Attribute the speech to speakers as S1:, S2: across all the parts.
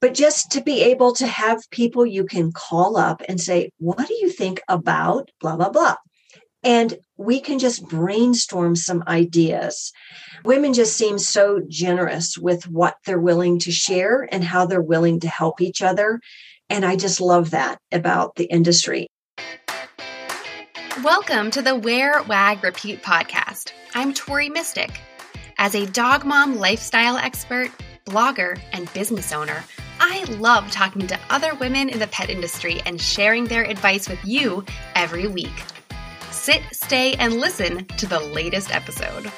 S1: but just to be able to have people you can call up and say, What do you think about blah, blah, blah? And we can just brainstorm some ideas. Women just seem so generous with what they're willing to share and how they're willing to help each other. And I just love that about the industry.
S2: Welcome to the Wear, Wag, Repeat podcast. I'm Tori Mistick. As a dog mom lifestyle expert, blogger, and business owner, I love talking to other women in the pet industry and sharing their advice with you every week. Sit, stay, and listen to the latest episode.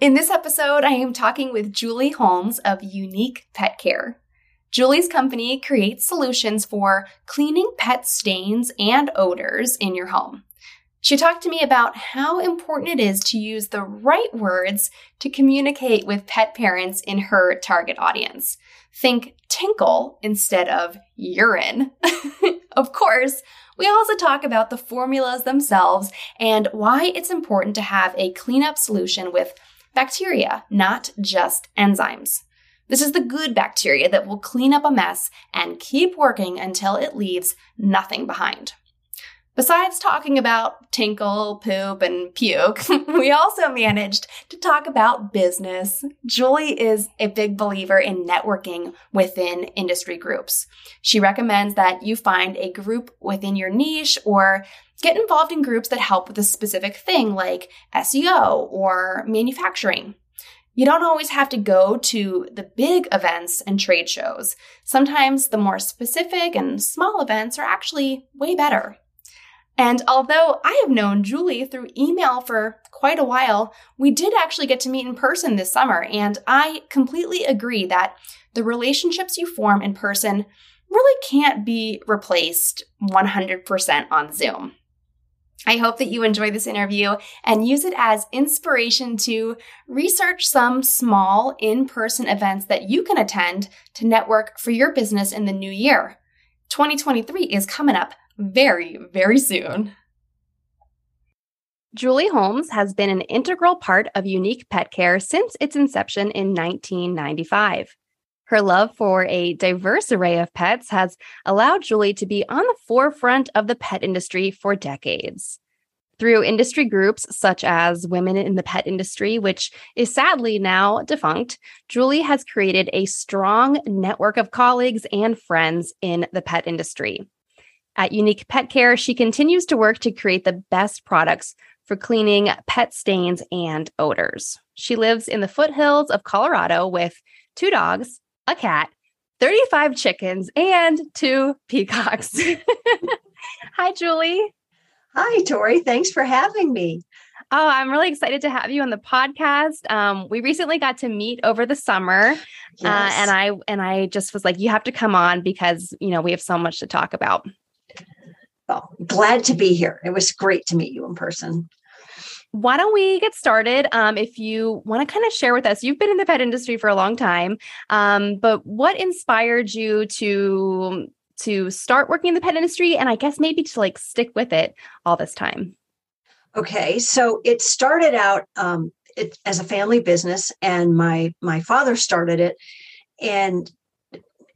S2: In this episode, I am talking with Julie Holmes of Unique Pet Care. Julie's company creates solutions for cleaning pet stains and odors in your home. She talked to me about how important it is to use the right words to communicate with pet parents in her target audience. Think tinkle instead of urine. of course, we also talk about the formulas themselves and why it's important to have a cleanup solution with bacteria, not just enzymes. This is the good bacteria that will clean up a mess and keep working until it leaves nothing behind. Besides talking about tinkle, poop, and puke, we also managed to talk about business. Julie is a big believer in networking within industry groups. She recommends that you find a group within your niche or get involved in groups that help with a specific thing like SEO or manufacturing. You don't always have to go to the big events and trade shows. Sometimes the more specific and small events are actually way better. And although I have known Julie through email for quite a while, we did actually get to meet in person this summer. And I completely agree that the relationships you form in person really can't be replaced 100% on Zoom. I hope that you enjoy this interview and use it as inspiration to research some small in person events that you can attend to network for your business in the new year. 2023 is coming up very, very soon. Julie Holmes has been an integral part of Unique Pet Care since its inception in 1995. Her love for a diverse array of pets has allowed Julie to be on the forefront of the pet industry for decades. Through industry groups such as Women in the Pet Industry, which is sadly now defunct, Julie has created a strong network of colleagues and friends in the pet industry. At Unique Pet Care, she continues to work to create the best products for cleaning pet stains and odors. She lives in the foothills of Colorado with two dogs, a cat, 35 chickens, and two peacocks. Hi, Julie.
S1: Hi, Tori. Thanks for having me.
S2: Oh, I'm really excited to have you on the podcast. Um, we recently got to meet over the summer, yes. uh, and I and I just was like, you have to come on because you know we have so much to talk about.
S1: Well, glad to be here. It was great to meet you in person.
S2: Why don't we get started? Um, if you want to kind of share with us, you've been in the pet industry for a long time, um, but what inspired you to to start working in the pet industry, and I guess maybe to like stick with it all this time?
S1: Okay, so it started out um, it, as a family business, and my my father started it, and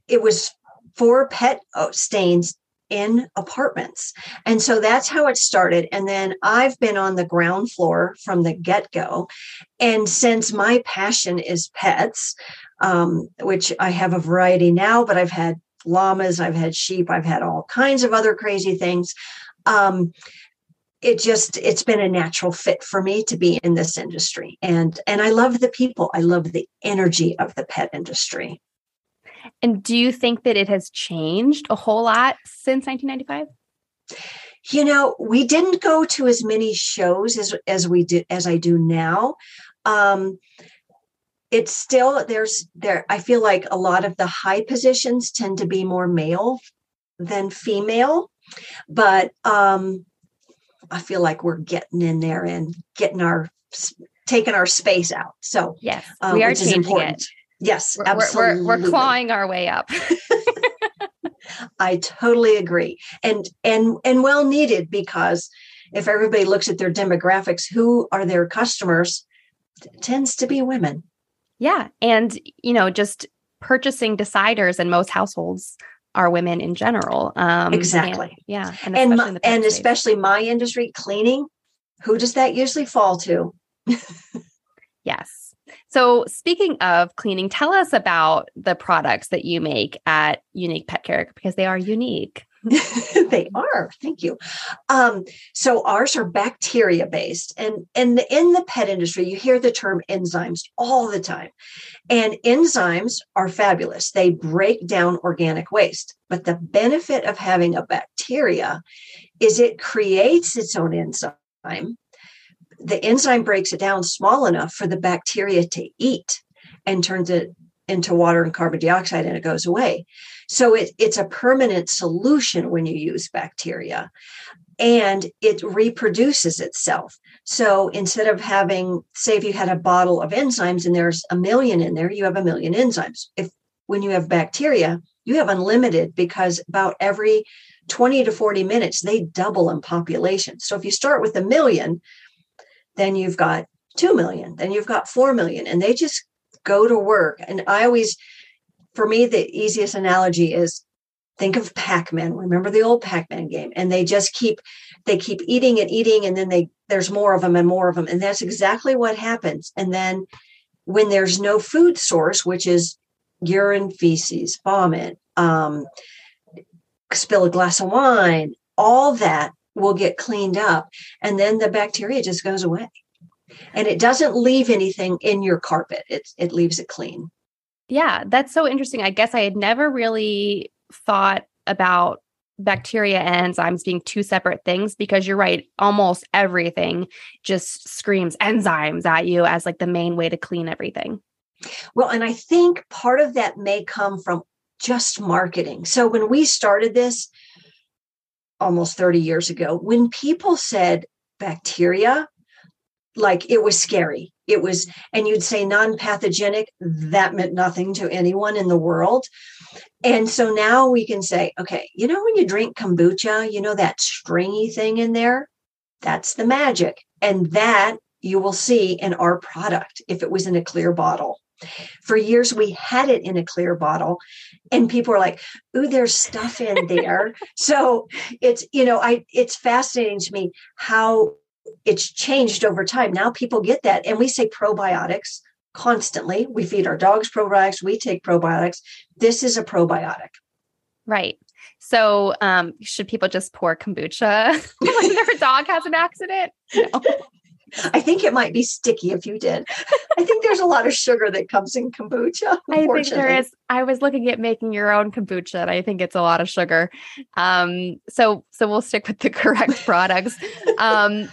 S1: it was for pet oh, stains in apartments. And so that's how it started. And then I've been on the ground floor from the get go. And since my passion is pets, um, which I have a variety now, but I've had llamas, I've had sheep, I've had all kinds of other crazy things. Um, it just it's been a natural fit for me to be in this industry and and i love the people i love the energy of the pet industry
S2: and do you think that it has changed a whole lot since 1995?
S1: You know, we didn't go to as many shows as as we do as I do now. Um, it's still there's there i feel like a lot of the high positions tend to be more male than female but um i feel like we're getting in there and getting our taking our space out so
S2: yes um, we are changing it
S1: Yes,
S2: we're, absolutely. We're, we're, clawing our way up.
S1: I totally agree. And and and well needed because if everybody looks at their demographics, who are their customers? It tends to be women.
S2: Yeah. And, you know, just purchasing deciders in most households are women in general.
S1: Um, exactly.
S2: And, yeah.
S1: And, and, my, and especially my industry, cleaning, who does that usually fall to?
S2: yes. So, speaking of cleaning, tell us about the products that you make at Unique Pet Care because they are unique.
S1: they are. Thank you. Um, so ours are bacteria based, and and in the pet industry, you hear the term enzymes all the time, and enzymes are fabulous. They break down organic waste, but the benefit of having a bacteria is it creates its own enzyme. The enzyme breaks it down small enough for the bacteria to eat and turns it into water and carbon dioxide and it goes away. So it, it's a permanent solution when you use bacteria and it reproduces itself. So instead of having, say, if you had a bottle of enzymes and there's a million in there, you have a million enzymes. If when you have bacteria, you have unlimited because about every 20 to 40 minutes, they double in population. So if you start with a million, then you've got 2 million, then you've got 4 million, and they just go to work. And I always, for me, the easiest analogy is think of pac-man. Remember the old pac-man game? And they just keep they keep eating and eating and then they there's more of them and more of them and that's exactly what happens. And then when there's no food source which is urine feces vomit um, spill a glass of wine all that will get cleaned up and then the bacteria just goes away and it doesn't leave anything in your carpet. It it leaves it clean.
S2: Yeah, that's so interesting. I guess I had never really thought about bacteria and enzymes being two separate things because you're right almost everything just screams enzymes at you as like the main way to clean everything
S1: well and i think part of that may come from just marketing so when we started this almost 30 years ago when people said bacteria like it was scary. It was, and you'd say non pathogenic, that meant nothing to anyone in the world. And so now we can say, okay, you know, when you drink kombucha, you know, that stringy thing in there, that's the magic. And that you will see in our product if it was in a clear bottle. For years, we had it in a clear bottle, and people were like, "Ooh, there's stuff in there." so it's you know, I it's fascinating to me how it's changed over time. Now people get that. And we say probiotics constantly. We feed our dogs probiotics, we take probiotics. This is a probiotic.
S2: Right. So, um, should people just pour kombucha when their dog has an accident? No.
S1: I think it might be sticky if you did. I think there's a lot of sugar that comes in kombucha.
S2: I think there is. I was looking at making your own kombucha, and I think it's a lot of sugar. Um, so so we'll stick with the correct products. Um,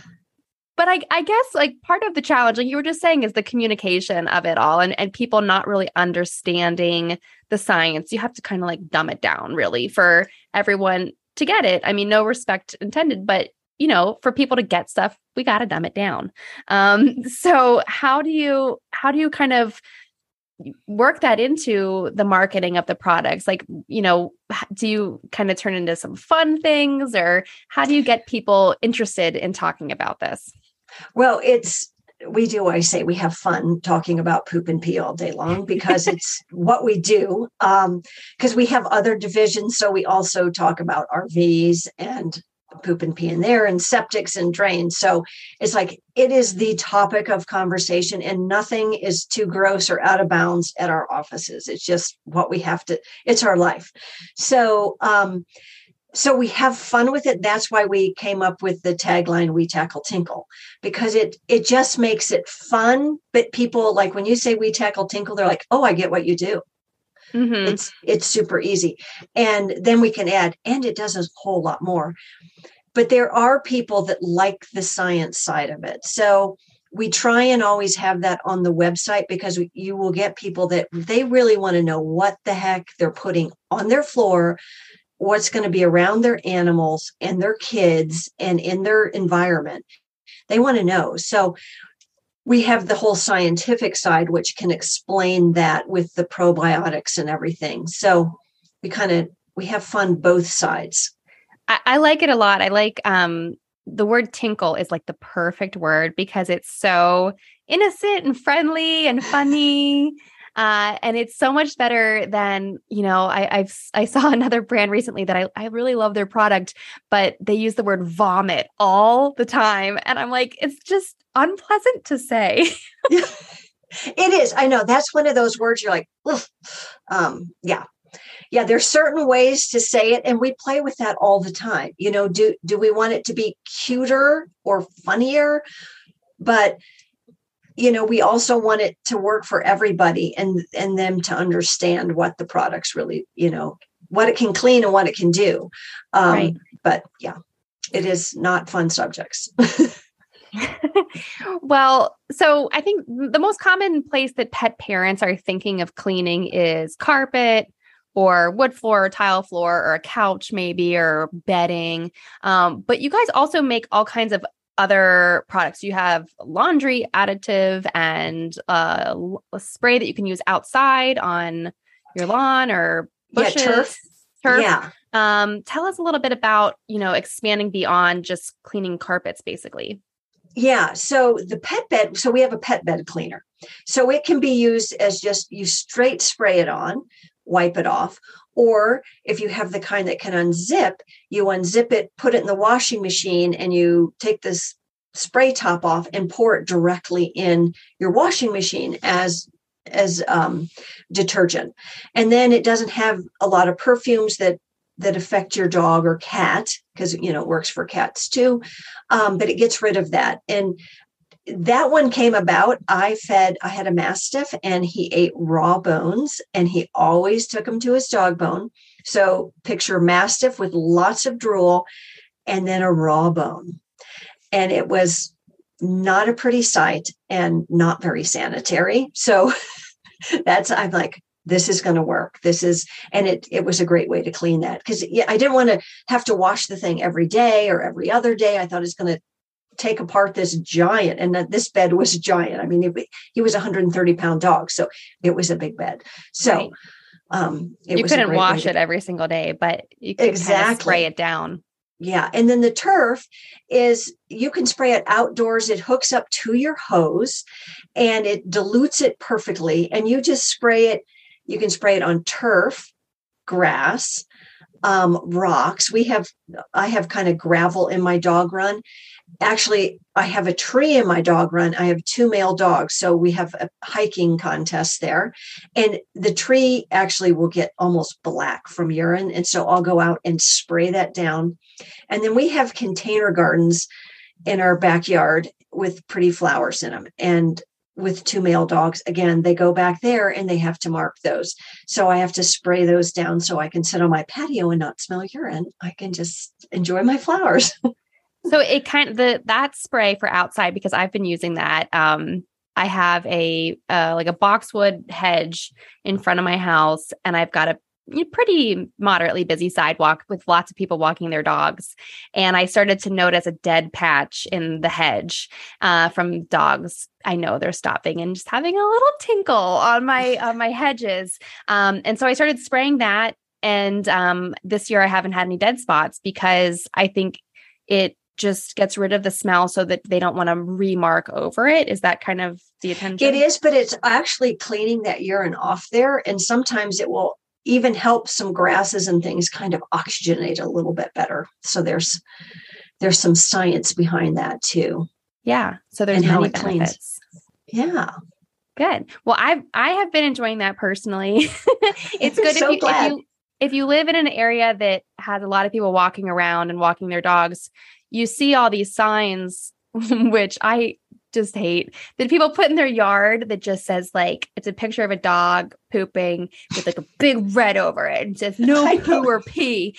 S2: but I, I guess like part of the challenge, like you were just saying, is the communication of it all and, and people not really understanding the science. You have to kind of like dumb it down really for everyone to get it. I mean, no respect intended, but you know, for people to get stuff, we got to dumb it down. Um, so how do you, how do you kind of work that into the marketing of the products? Like, you know, do you kind of turn into some fun things or how do you get people interested in talking about this?
S1: Well, it's we do I say we have fun talking about poop and pee all day long because it's what we do. Um, because we have other divisions, so we also talk about RVs and poop and pee in there and septics and drains. So it's like it is the topic of conversation and nothing is too gross or out of bounds at our offices. It's just what we have to, it's our life. So um so we have fun with it that's why we came up with the tagline we tackle tinkle because it it just makes it fun but people like when you say we tackle tinkle they're like oh i get what you do mm-hmm. it's it's super easy and then we can add and it does a whole lot more but there are people that like the science side of it so we try and always have that on the website because you will get people that they really want to know what the heck they're putting on their floor what's going to be around their animals and their kids and in their environment. They want to know. So we have the whole scientific side, which can explain that with the probiotics and everything. So we kind of we have fun both sides.
S2: I, I like it a lot. I like um the word tinkle is like the perfect word because it's so innocent and friendly and funny. Uh, and it's so much better than you know. I, I've I saw another brand recently that I I really love their product, but they use the word vomit all the time, and I'm like, it's just unpleasant to say.
S1: it is. I know that's one of those words you're like, um, yeah, yeah. There's certain ways to say it, and we play with that all the time. You know, do do we want it to be cuter or funnier? But you know we also want it to work for everybody and and them to understand what the products really you know what it can clean and what it can do. Um, right. but yeah it is not fun subjects.
S2: Well so i think the most common place that pet parents are thinking of cleaning is carpet or wood floor or tile floor or a couch maybe or bedding. Um, but you guys also make all kinds of other products. You have laundry additive and uh, a spray that you can use outside on your lawn or bushes.
S1: Yeah, turf. turf. Yeah.
S2: Um, tell us a little bit about you know expanding beyond just cleaning carpets, basically.
S1: Yeah. So the pet bed. So we have a pet bed cleaner. So it can be used as just you straight spray it on, wipe it off, or if you have the kind that can unzip, you unzip it, put it in the washing machine, and you take this spray top off and pour it directly in your washing machine as as um, detergent. And then it doesn't have a lot of perfumes that that affect your dog or cat because you know it works for cats too. Um, but it gets rid of that and that one came about. I fed, I had a mastiff and he ate raw bones and he always took them to his dog bone. So picture mastiff with lots of drool and then a raw bone. And it was not a pretty sight and not very sanitary. So that's, I'm like, this is going to work. This is, and it it was a great way to clean that because I didn't want to have to wash the thing every day or every other day. I thought it's going to take apart this giant and this bed was giant. I mean it, he was a 130 pound dog so it was a big bed. So right. um
S2: you couldn't wash it every single day but you could exactly kind of spray it down.
S1: Yeah and then the turf is you can spray it outdoors it hooks up to your hose and it dilutes it perfectly and you just spray it you can spray it on turf grass um, rocks. We have i have kind of gravel in my dog run actually i have a tree in my dog run. I have two male dogs so we have a hiking contest there. And the tree actually will get almost black from urine and so i'll go out and spray that down. And then we have container gardens in our backyard with pretty flowers in them and with two male dogs. Again they go back there and they have to mark those. So i have to spray those down so i can sit on my patio and not smell urine. I can just enjoy my flowers
S2: So it kind of the that spray for outside because I've been using that. Um, I have a uh, like a boxwood hedge in front of my house, and I've got a pretty moderately busy sidewalk with lots of people walking their dogs. And I started to notice a dead patch in the hedge uh, from dogs. I know they're stopping and just having a little tinkle on my on my hedges. Um, and so I started spraying that. And um, this year I haven't had any dead spots because I think it just gets rid of the smell so that they don't want to remark over it. Is that kind of the intention?
S1: It is, but it's actually cleaning that urine off there. And sometimes it will even help some grasses and things kind of oxygenate a little bit better. So there's there's some science behind that too.
S2: Yeah. So there's and many how it benefits.
S1: Cleans. Yeah.
S2: Good. Well, I've I have been enjoying that personally. it's good so if, you, if you if you live in an area that has a lot of people walking around and walking their dogs, you see all these signs, which I just hate that people put in their yard that just says like it's a picture of a dog pooping with like a big red over it and says no poo or pee.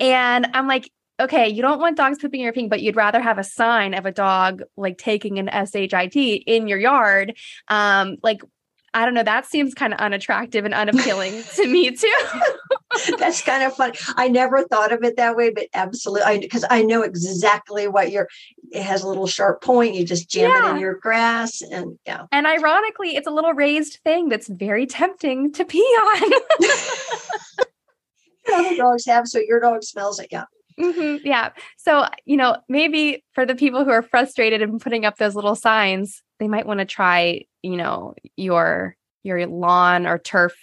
S2: And I'm like, okay, you don't want dogs pooping or peeing, but you'd rather have a sign of a dog like taking an SHIT in your yard. Um, like I don't know, that seems kind of unattractive and unappealing to me too.
S1: That's kind of funny. I never thought of it that way, but absolutely, because I, I, know exactly what you're. It has a little sharp point. You just jam yeah. it in your grass, and yeah.
S2: And ironically, it's a little raised thing that's very tempting to pee on.
S1: Other dogs have, so your dog smells it. Yeah.
S2: Mm-hmm, yeah. So, you know, maybe for the people who are frustrated and putting up those little signs, they might want to try, you know, your your lawn or turf.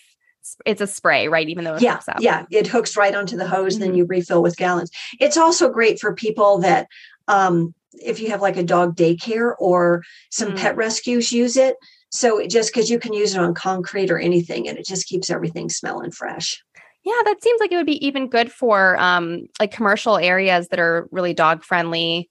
S2: It's a spray, right? Even though it
S1: yeah, yeah, it hooks right onto the hose. Mm-hmm. Then you refill with gallons. It's also great for people that, um, if you have like a dog daycare or some mm-hmm. pet rescues, use it. So it just because you can use it on concrete or anything, and it just keeps everything smelling fresh.
S2: Yeah, that seems like it would be even good for um, like commercial areas that are really dog friendly.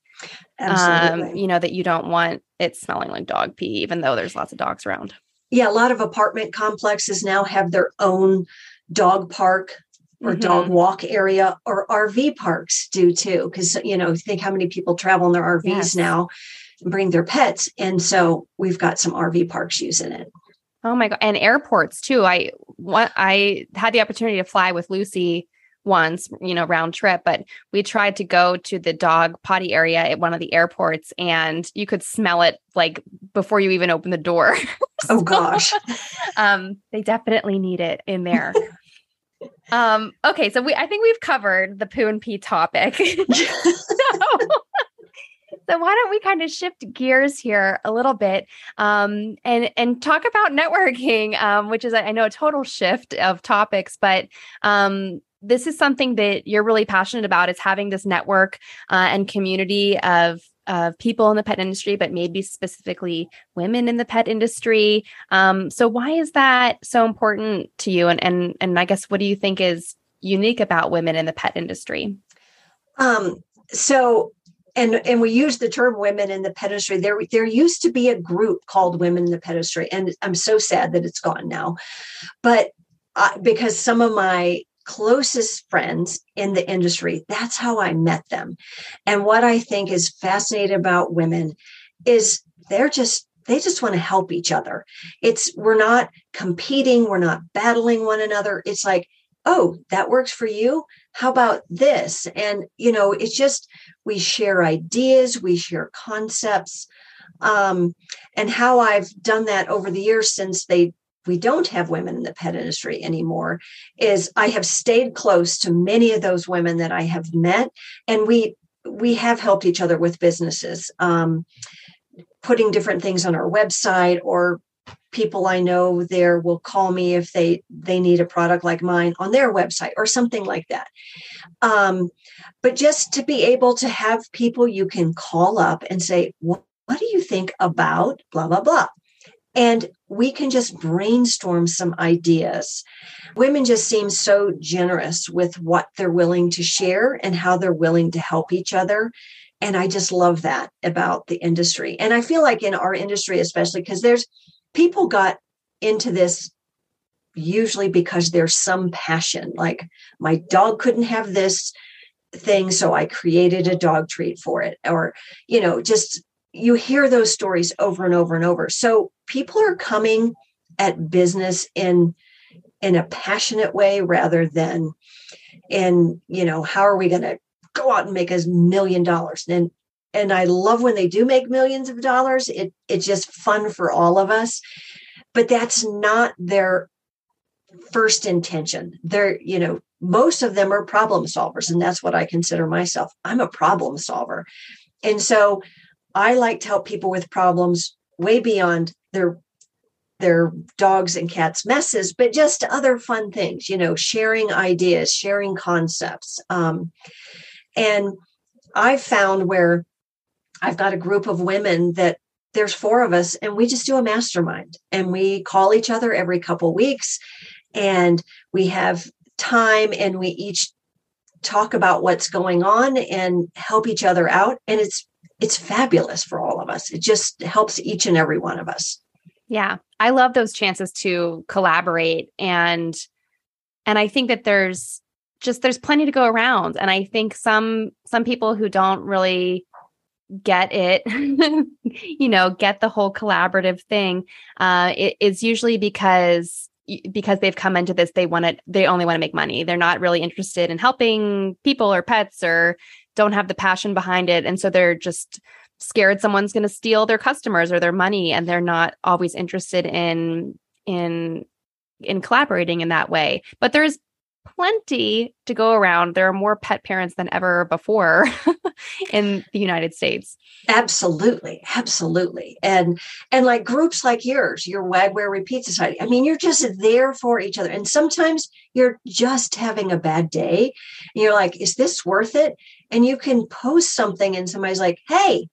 S2: Absolutely. Um, you know, that you don't want it smelling like dog pee, even though there's lots of dogs around.
S1: Yeah, a lot of apartment complexes now have their own dog park or mm-hmm. dog walk area, or RV parks do too. Because, you know, think how many people travel in their RVs yes. now and bring their pets. And so we've got some RV parks using it.
S2: Oh my god! And airports too. I what I had the opportunity to fly with Lucy once, you know, round trip, but we tried to go to the dog potty area at one of the airports and you could smell it like before you even open the door.
S1: oh gosh.
S2: um, they definitely need it in there. um, okay, so we I think we've covered the poo and pee topic. so, so why don't we kind of shift gears here a little bit um, and and talk about networking, um, which is I know a total shift of topics, but um, this is something that you're really passionate about is having this network uh, and community of of people in the pet industry, but maybe specifically women in the pet industry. Um, so why is that so important to you? And and and I guess what do you think is unique about women in the pet industry?
S1: Um, so and and we use the term women in the pet industry there there used to be a group called women in the pet industry and i'm so sad that it's gone now but uh, because some of my closest friends in the industry. That's how i met them. And what i think is fascinating about women is they're just they just want to help each other. It's we're not competing we're not battling one another. It's like oh that works for you? How about this? And you know it's just we share ideas we share concepts um, and how i've done that over the years since they we don't have women in the pet industry anymore is i have stayed close to many of those women that i have met and we we have helped each other with businesses um, putting different things on our website or people I know there will call me if they they need a product like mine on their website or something like that. Um, but just to be able to have people you can call up and say, what, what do you think about blah blah blah? And we can just brainstorm some ideas. Women just seem so generous with what they're willing to share and how they're willing to help each other. And I just love that about the industry. And I feel like in our industry, especially because there's people got into this usually because there's some passion like my dog couldn't have this thing so i created a dog treat for it or you know just you hear those stories over and over and over so people are coming at business in in a passionate way rather than in you know how are we going to go out and make a million dollars and and I love when they do make millions of dollars. It it's just fun for all of us. But that's not their first intention. They're, you know, most of them are problem solvers and that's what I consider myself. I'm a problem solver. And so I like to help people with problems way beyond their their dogs and cats messes but just other fun things you know sharing ideas sharing concepts. Um, and i've found where I've got a group of women that there's four of us and we just do a mastermind and we call each other every couple weeks and we have time and we each talk about what's going on and help each other out and it's it's fabulous for all of us. It just helps each and every one of us.
S2: Yeah i love those chances to collaborate and and i think that there's just there's plenty to go around. And i think some some people who don't really get it you know get the whole collaborative thing uh it is usually because because they've come into this they want to they only want to make money. They're not really interested in helping people or pets or don't have the passion behind it and so they're just scared someone's going to steal their customers or their money and they're not always interested in in in collaborating in that way but there's plenty to go around. There are more pet parents than ever before in the United States.
S1: Absolutely, absolutely. And and like groups like yours, your Wagware Repeat Society. I mean, you're just there for each other. And sometimes you're just having a bad day. And you're like, is this worth it? And you can post something and somebody's like, hey,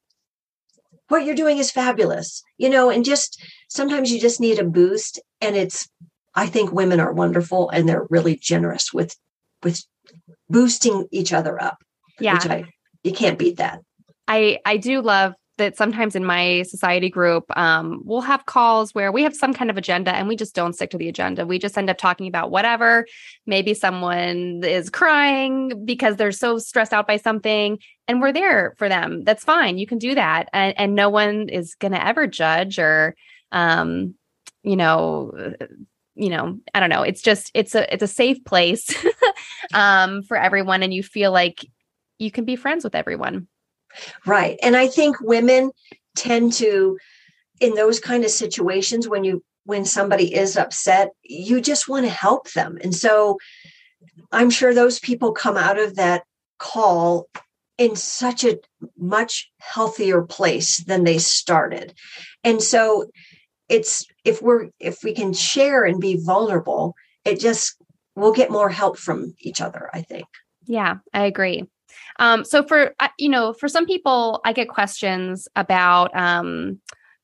S1: what you're doing is fabulous. You know, and just sometimes you just need a boost. And it's I think women are wonderful and they're really generous with with boosting each other up.
S2: Yeah.
S1: Which I you can't beat that.
S2: I I do love that sometimes in my society group, um, we'll have calls where we have some kind of agenda and we just don't stick to the agenda. We just end up talking about whatever. Maybe someone is crying because they're so stressed out by something, and we're there for them. That's fine. You can do that, and, and no one is going to ever judge or, um, you know, you know i don't know it's just it's a it's a safe place um for everyone and you feel like you can be friends with everyone
S1: right and i think women tend to in those kind of situations when you when somebody is upset you just want to help them and so i'm sure those people come out of that call in such a much healthier place than they started and so it's if we're if we can share and be vulnerable it just we'll get more help from each other i think.
S2: Yeah i agree um so for uh, you know for some people i get questions about um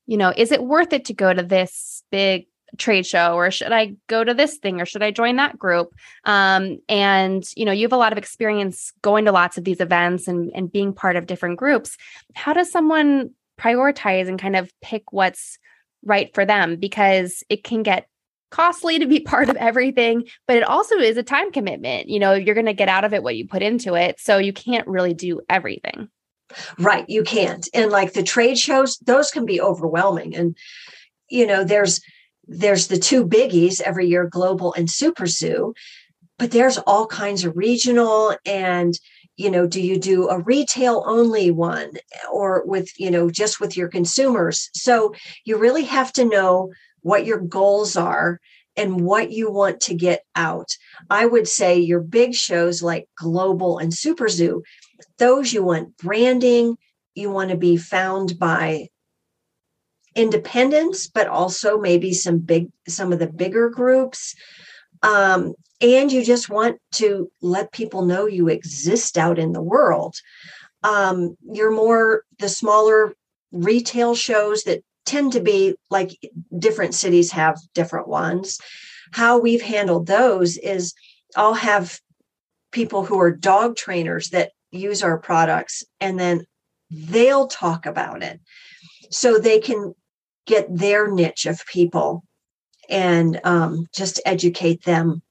S2: you know is it worth it to go to this big trade show or should i go to this thing or should i join that group? Um, and you know you have a lot of experience going to lots of these events and, and being part of different groups. How does someone prioritize and kind of pick what's right for them? Because it can get costly to be part of everything, but it also is a time commitment. You know, you're going to get out of it what you put into it. So you can't really do everything.
S1: Right. You can't. And like the trade shows, those can be overwhelming. And, you know, there's, there's the two biggies every year, global and super zoo, but there's all kinds of regional and you know do you do a retail only one or with you know just with your consumers so you really have to know what your goals are and what you want to get out i would say your big shows like global and super zoo those you want branding you want to be found by independents but also maybe some big some of the bigger groups um, and you just want to let people know you exist out in the world. Um, you're more the smaller retail shows that tend to be like different cities have different ones. How we've handled those is I'll have people who are dog trainers that use our products and then they'll talk about it so they can get their niche of people and um, just educate them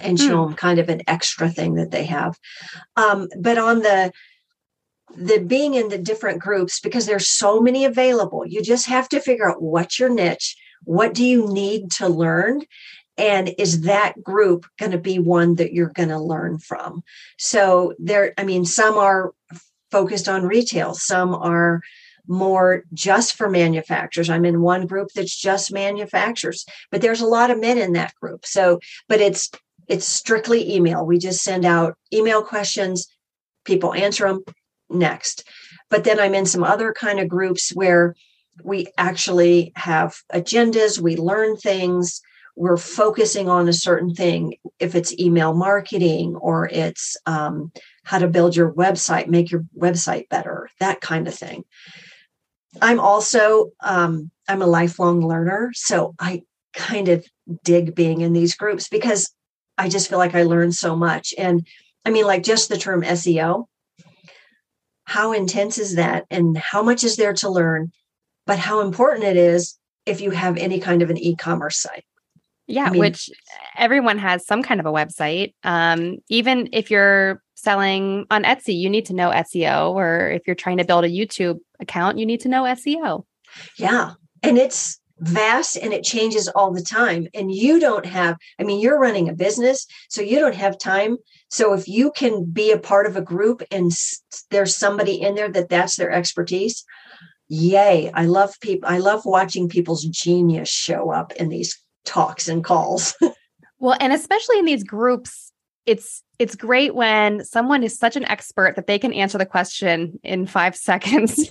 S1: and show mm. them kind of an extra thing that they have. Um, but on the the being in the different groups because there's so many available you just have to figure out what's your niche what do you need to learn and is that group going to be one that you're going to learn from so there i mean some are focused on retail some are more just for manufacturers. I'm in one group that's just manufacturers, but there's a lot of men in that group. So, but it's it's strictly email. We just send out email questions, people answer them next. But then I'm in some other kind of groups where we actually have agendas, we learn things, we're focusing on a certain thing. If it's email marketing or it's um, how to build your website, make your website better, that kind of thing. I'm also um, I'm a lifelong learner, so I kind of dig being in these groups because I just feel like I learn so much. And I mean, like just the term SEO, how intense is that, and how much is there to learn? But how important it is if you have any kind of an e-commerce site.
S2: Yeah, I mean, which everyone has some kind of a website. Um, even if you're selling on Etsy, you need to know SEO, or if you're trying to build a YouTube account, you need to know SEO.
S1: Yeah. And it's vast and it changes all the time. And you don't have, I mean, you're running a business, so you don't have time. So if you can be a part of a group and there's somebody in there that that's their expertise, yay. I love people, I love watching people's genius show up in these talks and calls.
S2: Well, and especially in these groups, it's it's great when someone is such an expert that they can answer the question in 5 seconds.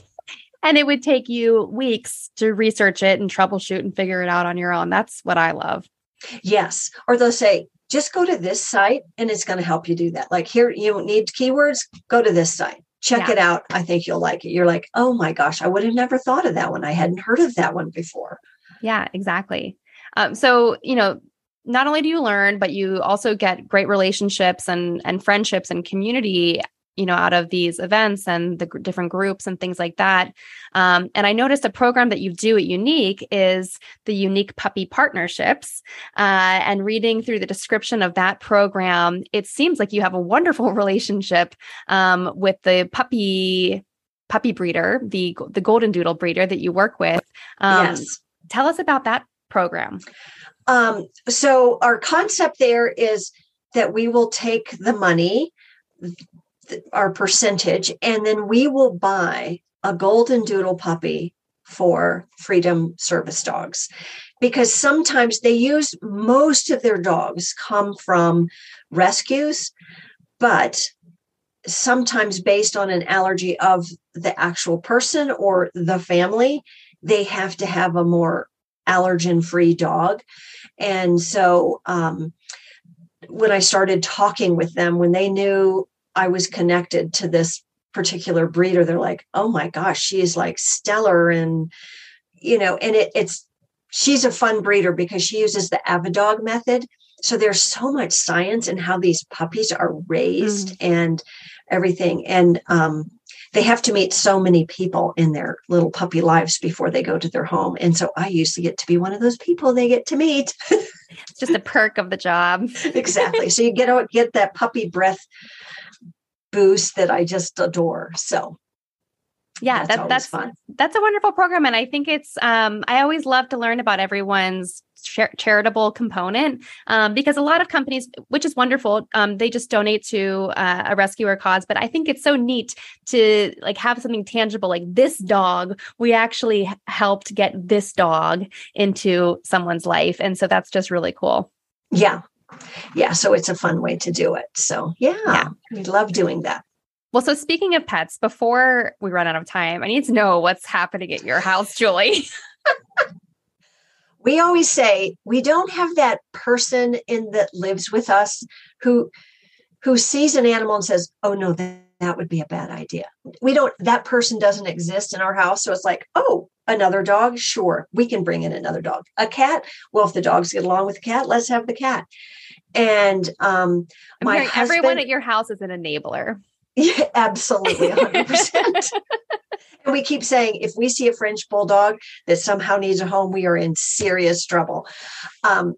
S2: And it would take you weeks to research it and troubleshoot and figure it out on your own. That's what I love.
S1: Yes. Or they'll say, just go to this site and it's going to help you do that. Like here, you need keywords, go to this site. Check yeah. it out. I think you'll like it. You're like, oh my gosh, I would have never thought of that one. I hadn't heard of that one before.
S2: Yeah, exactly. Um, so, you know, not only do you learn, but you also get great relationships and and friendships and community you know out of these events and the different groups and things like that. Um, and i noticed a program that you do at unique is the unique puppy partnerships. Uh, and reading through the description of that program it seems like you have a wonderful relationship um, with the puppy puppy breeder the the golden doodle breeder that you work with. Um, yes. tell us about that program.
S1: Um, so our concept there is that we will take the money our percentage, and then we will buy a golden doodle puppy for freedom service dogs. Because sometimes they use most of their dogs come from rescues but sometimes based on an allergy of the actual person or the family they have to have a more allergen free dog. And so um, when i started talking with them when they knew I was connected to this particular breeder, they're like, oh my gosh, she's like stellar. And, you know, and it, it's, she's a fun breeder because she uses the Avidog method. So there's so much science in how these puppies are raised mm. and everything. And um, they have to meet so many people in their little puppy lives before they go to their home. And so I used to get to be one of those people they get to meet.
S2: it's just a perk of the job.
S1: exactly. So you get get that puppy breath boost that I just adore. So
S2: yeah, that's that, that's fun. That's a wonderful program, and I think it's. Um, I always love to learn about everyone's char- charitable component um, because a lot of companies, which is wonderful, um, they just donate to uh, a rescue or cause. But I think it's so neat to like have something tangible, like this dog. We actually helped get this dog into someone's life, and so that's just really cool.
S1: Yeah, yeah, so it's a fun way to do it. So yeah, yeah. we love doing that.
S2: Well, so speaking of pets, before we run out of time, I need to know what's happening at your house, Julie.
S1: we always say we don't have that person in that lives with us who who sees an animal and says, "Oh no, that, would be a bad idea." We don't that person doesn't exist in our house, so it's like, "Oh, another dog? Sure, we can bring in another dog. A cat? Well, if the dogs get along with the cat, let's have the cat." And um,
S2: my husband, everyone at your house is an enabler.
S1: Yeah, absolutely, 100%. and we keep saying if we see a French bulldog that somehow needs a home, we are in serious trouble. Um,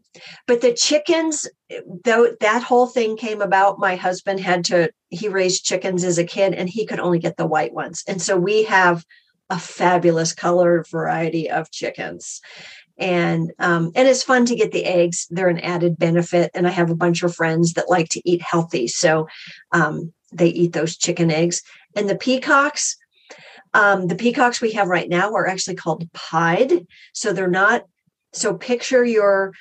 S1: but the chickens, though that whole thing came about, my husband had to, he raised chickens as a kid and he could only get the white ones. And so we have a fabulous color variety of chickens and um, and it's fun to get the eggs they're an added benefit and i have a bunch of friends that like to eat healthy so um, they eat those chicken eggs. And the peacocks um, the peacocks we have right now are actually called pied. So they're not so picture your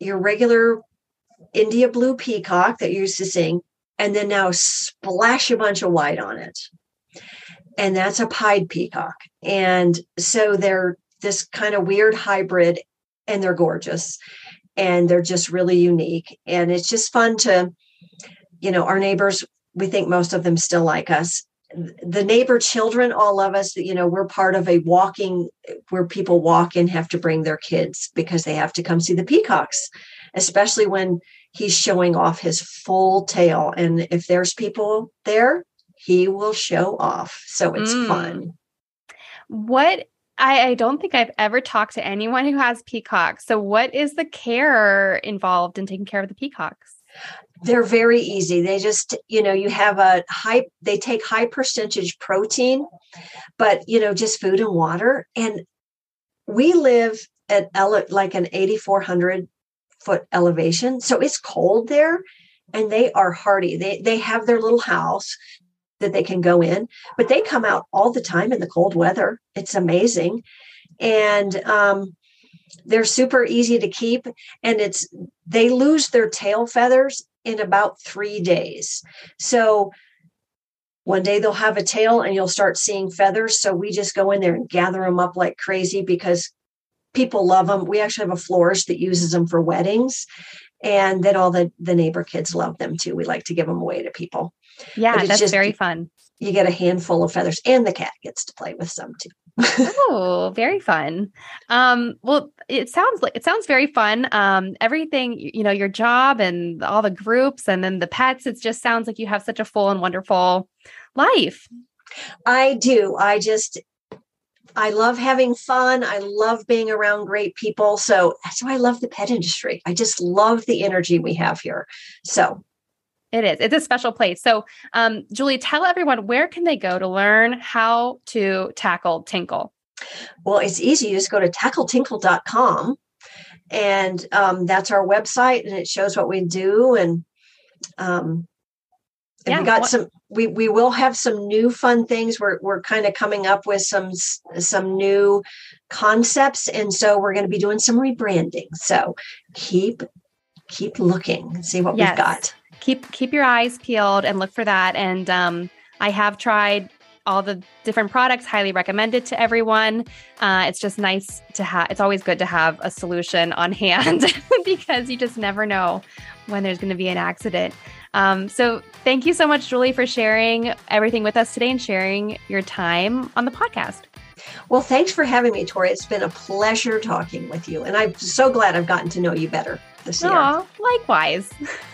S1: your regular india blue peacock that used to seeing and then now splash a bunch of white on it. And that's a pied peacock. And so they're this kind of weird hybrid and they're gorgeous. And they're just really unique. And it's just fun to you know our neighbors we think most of them still like us the neighbor children all love us you know we're part of a walking where people walk and have to bring their kids because they have to come see the peacocks especially when he's showing off his full tail and if there's people there he will show off so it's mm. fun
S2: what I, I, don't think I've ever talked to anyone who has peacocks. So, what is the care involved in taking care of the peacocks?
S1: They're very easy. They just, you know, you have a high, they take high percentage protein, but, you know, just food and water. And we live at ele- like an 8,400 foot elevation. So it's cold there and they are hardy. They, they have their little house that they can go in, but they come out all the time in the cold weather. It's amazing. And um, they're super easy to keep. And it's they lose their tail feathers in about three days. So one day they'll have a tail and you'll start seeing feathers. So we just go in there and gather them up like crazy because people love them. We actually have a florist that uses them for weddings. And then all the, the neighbor kids love them too. We like to give them away to people.
S3: Yeah, that's just, very fun.
S1: You get a handful of feathers, and the cat gets to play with some too.
S3: Oh, very fun. Um, well, it sounds like it sounds very fun. Um, everything, you know, your job and all the groups and then the pets, it just sounds like you have such a full and wonderful life.
S1: I do. I just I love having fun. I love being around great people. So that's why I love the pet industry. I just love the energy we have here. So
S3: it is. It's a special place. So, um, Julie, tell everyone where can they go to learn how to tackle tinkle?
S1: Well, it's easy. You just go to tackletinkle.com and um, that's our website and it shows what we do. And, um, and yeah, we got what- some, we, we will have some new fun things. We're, we're kind of coming up with some, some new concepts. And so we're going to be doing some rebranding. So keep, keep looking and see what yes. we've got
S3: keep keep your eyes peeled and look for that. And um, I have tried all the different products highly recommended to everyone. Uh, it's just nice to have it's always good to have a solution on hand because you just never know when there's going to be an accident. Um, so thank you so much julie for sharing everything with us today and sharing your time on the podcast.
S1: Well thanks for having me tori. It's been a pleasure talking with you and i'm so glad i've gotten to know you better this year.
S3: Aww, likewise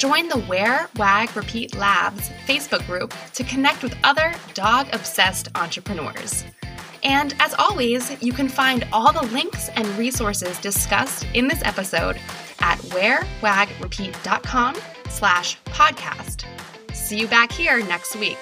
S2: Join the Wear, Wag, Repeat Labs Facebook group to connect with other dog obsessed entrepreneurs. And as always, you can find all the links and resources discussed in this episode at wearwagrepeat.com slash podcast. See you back here next week.